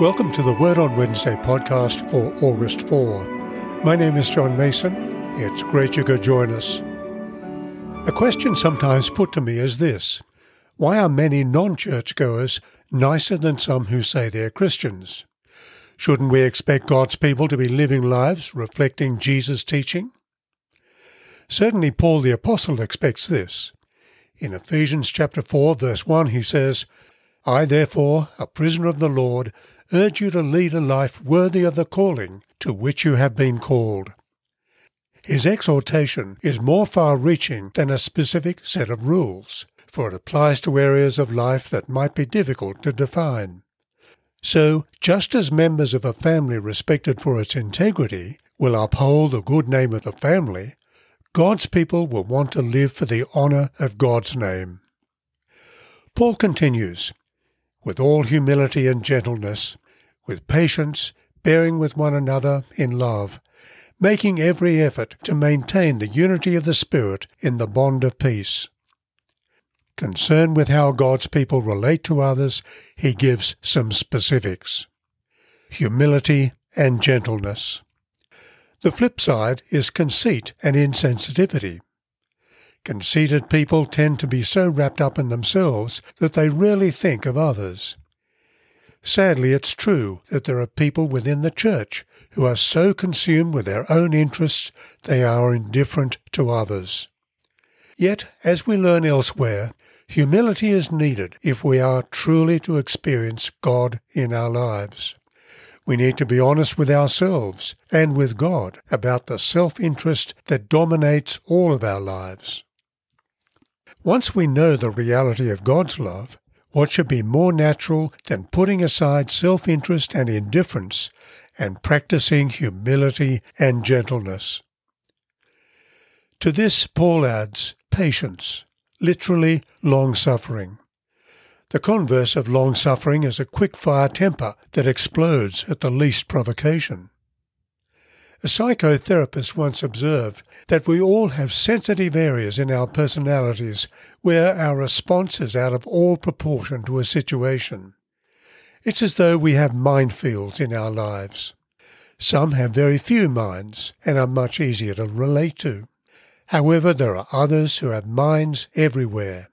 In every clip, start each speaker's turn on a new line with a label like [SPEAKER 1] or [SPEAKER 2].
[SPEAKER 1] Welcome to the Word on Wednesday podcast for August 4. My name is John Mason. It's great you could join us. A question sometimes put to me is this Why are many non churchgoers nicer than some who say they're Christians? Shouldn't we expect God's people to be living lives reflecting Jesus' teaching? Certainly, Paul the Apostle expects this. In Ephesians chapter 4, verse 1, he says, I, therefore, a prisoner of the Lord, urge you to lead a life worthy of the calling to which you have been called. His exhortation is more far reaching than a specific set of rules, for it applies to areas of life that might be difficult to define. So, just as members of a family respected for its integrity will uphold the good name of the family, God's people will want to live for the honour of God's name. Paul continues, with all humility and gentleness, with patience, bearing with one another in love, making every effort to maintain the unity of the Spirit in the bond of peace. Concerned with how God's people relate to others, he gives some specifics. Humility and gentleness. The flip side is conceit and insensitivity. Conceited people tend to be so wrapped up in themselves that they rarely think of others. Sadly, it's true that there are people within the church who are so consumed with their own interests they are indifferent to others. Yet, as we learn elsewhere, humility is needed if we are truly to experience God in our lives. We need to be honest with ourselves and with God about the self-interest that dominates all of our lives. Once we know the reality of God's love, what should be more natural than putting aside self-interest and indifference and practicing humility and gentleness? To this Paul adds patience, literally long-suffering. The converse of long-suffering is a quick-fire temper that explodes at the least provocation. A psychotherapist once observed that we all have sensitive areas in our personalities where our response is out of all proportion to a situation. It's as though we have minefields in our lives. Some have very few minds and are much easier to relate to. However, there are others who have minds everywhere.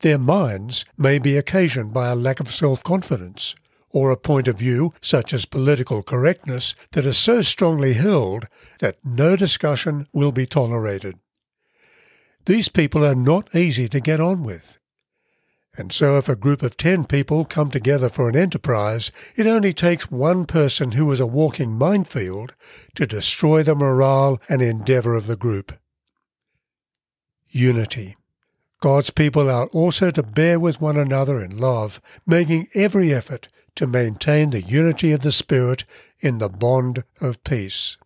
[SPEAKER 1] Their minds may be occasioned by a lack of self-confidence, or a point of view, such as political correctness, that is so strongly held that no discussion will be tolerated. These people are not easy to get on with. And so if a group of ten people come together for an enterprise, it only takes one person who is a walking minefield to destroy the morale and endeavour of the group. Unity. God's people are also to bear with one another in love, making every effort to maintain the unity of the Spirit in the bond of peace.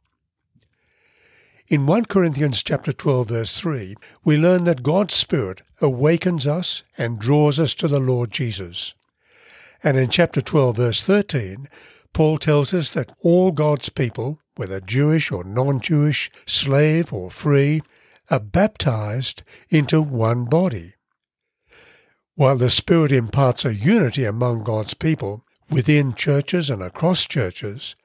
[SPEAKER 1] In 1 Corinthians chapter 12 verse 3, we learn that God's Spirit awakens us and draws us to the Lord Jesus. And in chapter 12 verse 13, Paul tells us that all God's people, whether Jewish or non-Jewish, slave or free, are baptized into one body. While the Spirit imparts a unity among God's people, within churches and across churches,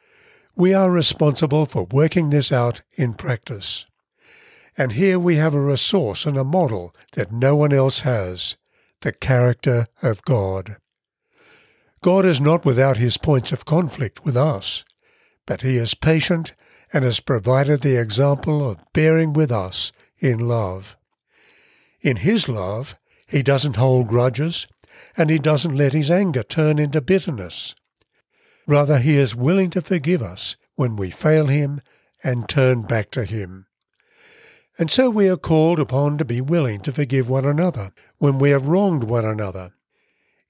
[SPEAKER 1] we are responsible for working this out in practice. And here we have a resource and a model that no one else has, the character of God. God is not without his points of conflict with us, but he is patient and has provided the example of bearing with us in love. In his love, he doesn't hold grudges and he doesn't let his anger turn into bitterness. Rather, he is willing to forgive us when we fail him and turn back to him. And so we are called upon to be willing to forgive one another when we have wronged one another.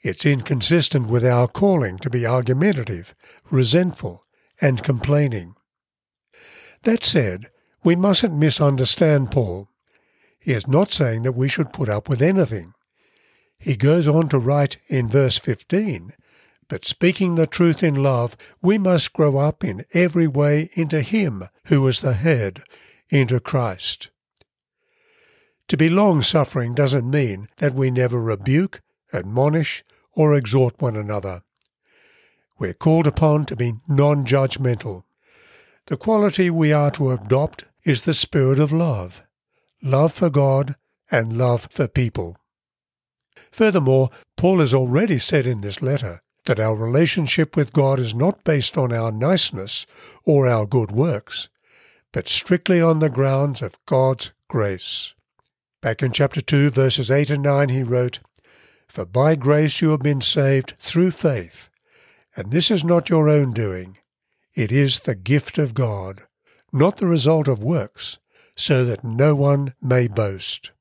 [SPEAKER 1] It's inconsistent with our calling to be argumentative, resentful, and complaining. That said, we mustn't misunderstand Paul. He is not saying that we should put up with anything. He goes on to write in verse 15, But speaking the truth in love, we must grow up in every way into Him who is the head, into Christ. To be long-suffering doesn't mean that we never rebuke, admonish, or exhort one another. we're called upon to be non judgmental. The quality we are to adopt is the spirit of love love for God and love for people. Furthermore, Paul has already said in this letter that our relationship with God is not based on our niceness or our good works, but strictly on the grounds of God's grace. Back in chapter 2, verses 8 and 9, he wrote, For by grace you have been saved through faith, and this is not your own doing. It is the gift of God, not the result of works, so that no one may boast.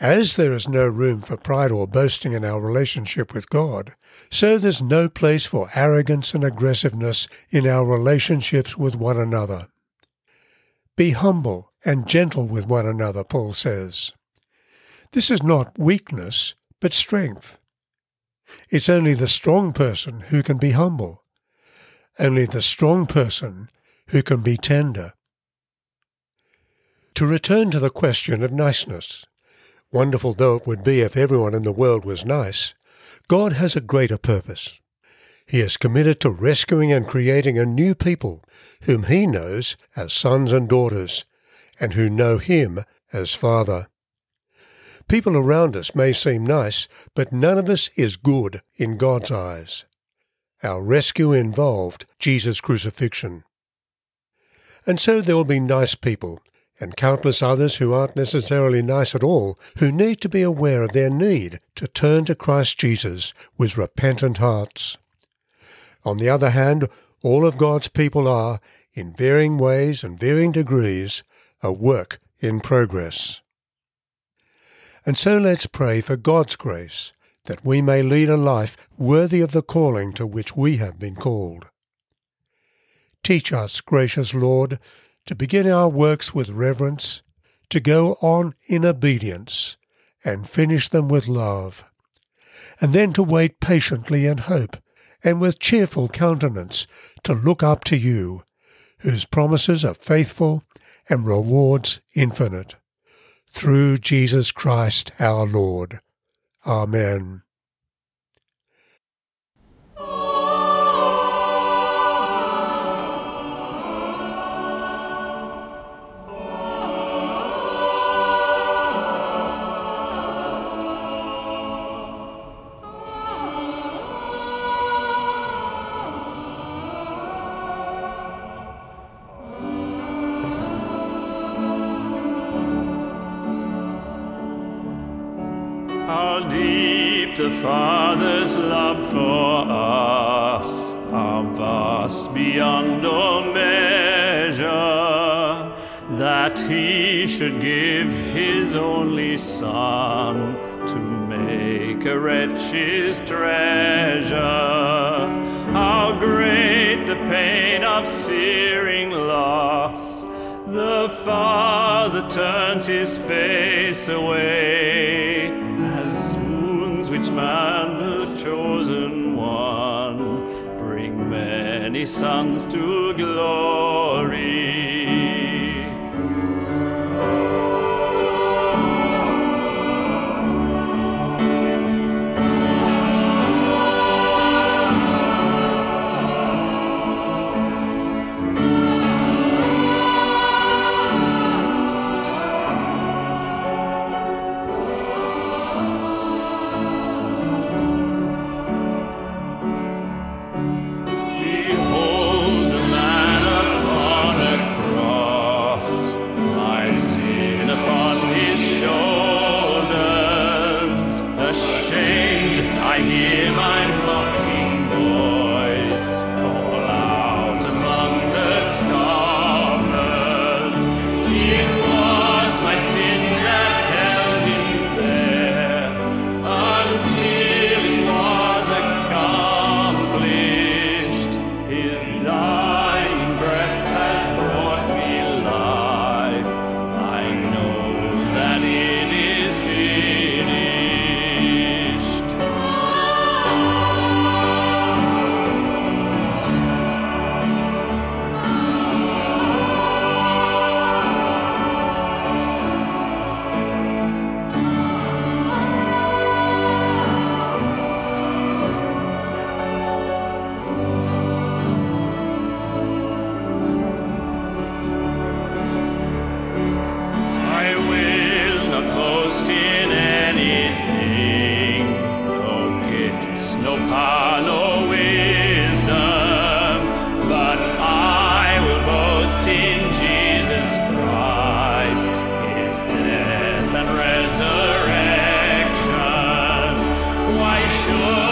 [SPEAKER 1] As there is no room for pride or boasting in our relationship with God, so there's no place for arrogance and aggressiveness in our relationships with one another. Be humble and gentle with one another, Paul says. This is not weakness, but strength. It's only the strong person who can be humble, only the strong person who can be tender. To return to the question of niceness, wonderful though it would be if everyone in the world was nice, God has a greater purpose. He is committed to rescuing and creating a new people whom he knows as sons and daughters, and who know him as Father. People around us may seem nice, but none of us is good in God's eyes. Our rescue involved Jesus' crucifixion. And so there will be nice people, and countless others who aren't necessarily nice at all, who need to be aware of their need to turn to Christ Jesus with repentant hearts. On the other hand, all of God's people are, in varying ways and varying degrees, a work in progress. And so let's pray for God's grace, that we may lead a life worthy of the calling to which we have been called. Teach us, gracious Lord, to begin our works with reverence, to go on in obedience, and finish them with love, and then to wait patiently in hope and with cheerful countenance to look up to you, whose promises are faithful and rewards infinite. Through Jesus Christ our Lord. Amen.
[SPEAKER 2] How deep the Father's love for us, how vast beyond all measure, that He should give His only Son to make a wretch His treasure. How great the pain of searing loss! The Father turns His face away man the chosen one bring many sons to glory. sure.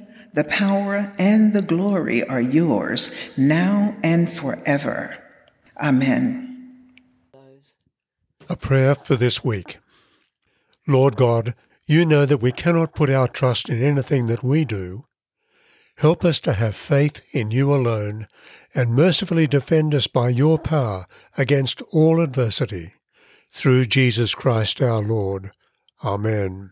[SPEAKER 3] the power and the glory are yours now and forever. Amen.
[SPEAKER 1] A prayer for this week. Lord God, you know that we cannot put our trust in anything that we do. Help us to have faith in you alone and mercifully defend us by your power against all adversity. Through Jesus Christ our Lord. Amen.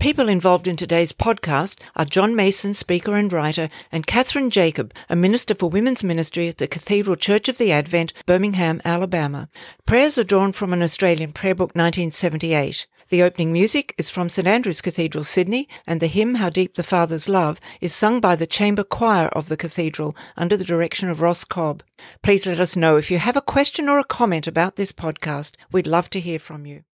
[SPEAKER 4] People involved in today's podcast are John Mason, speaker and writer, and Catherine Jacob, a minister for women's ministry at the Cathedral Church of the Advent, Birmingham, Alabama. Prayers are drawn from an Australian prayer book 1978. The opening music is from St Andrew's Cathedral, Sydney, and the hymn How Deep the Father's Love is sung by the chamber choir of the cathedral under the direction of Ross Cobb. Please let us know if you have a question or a comment about this podcast. We'd love to hear from you.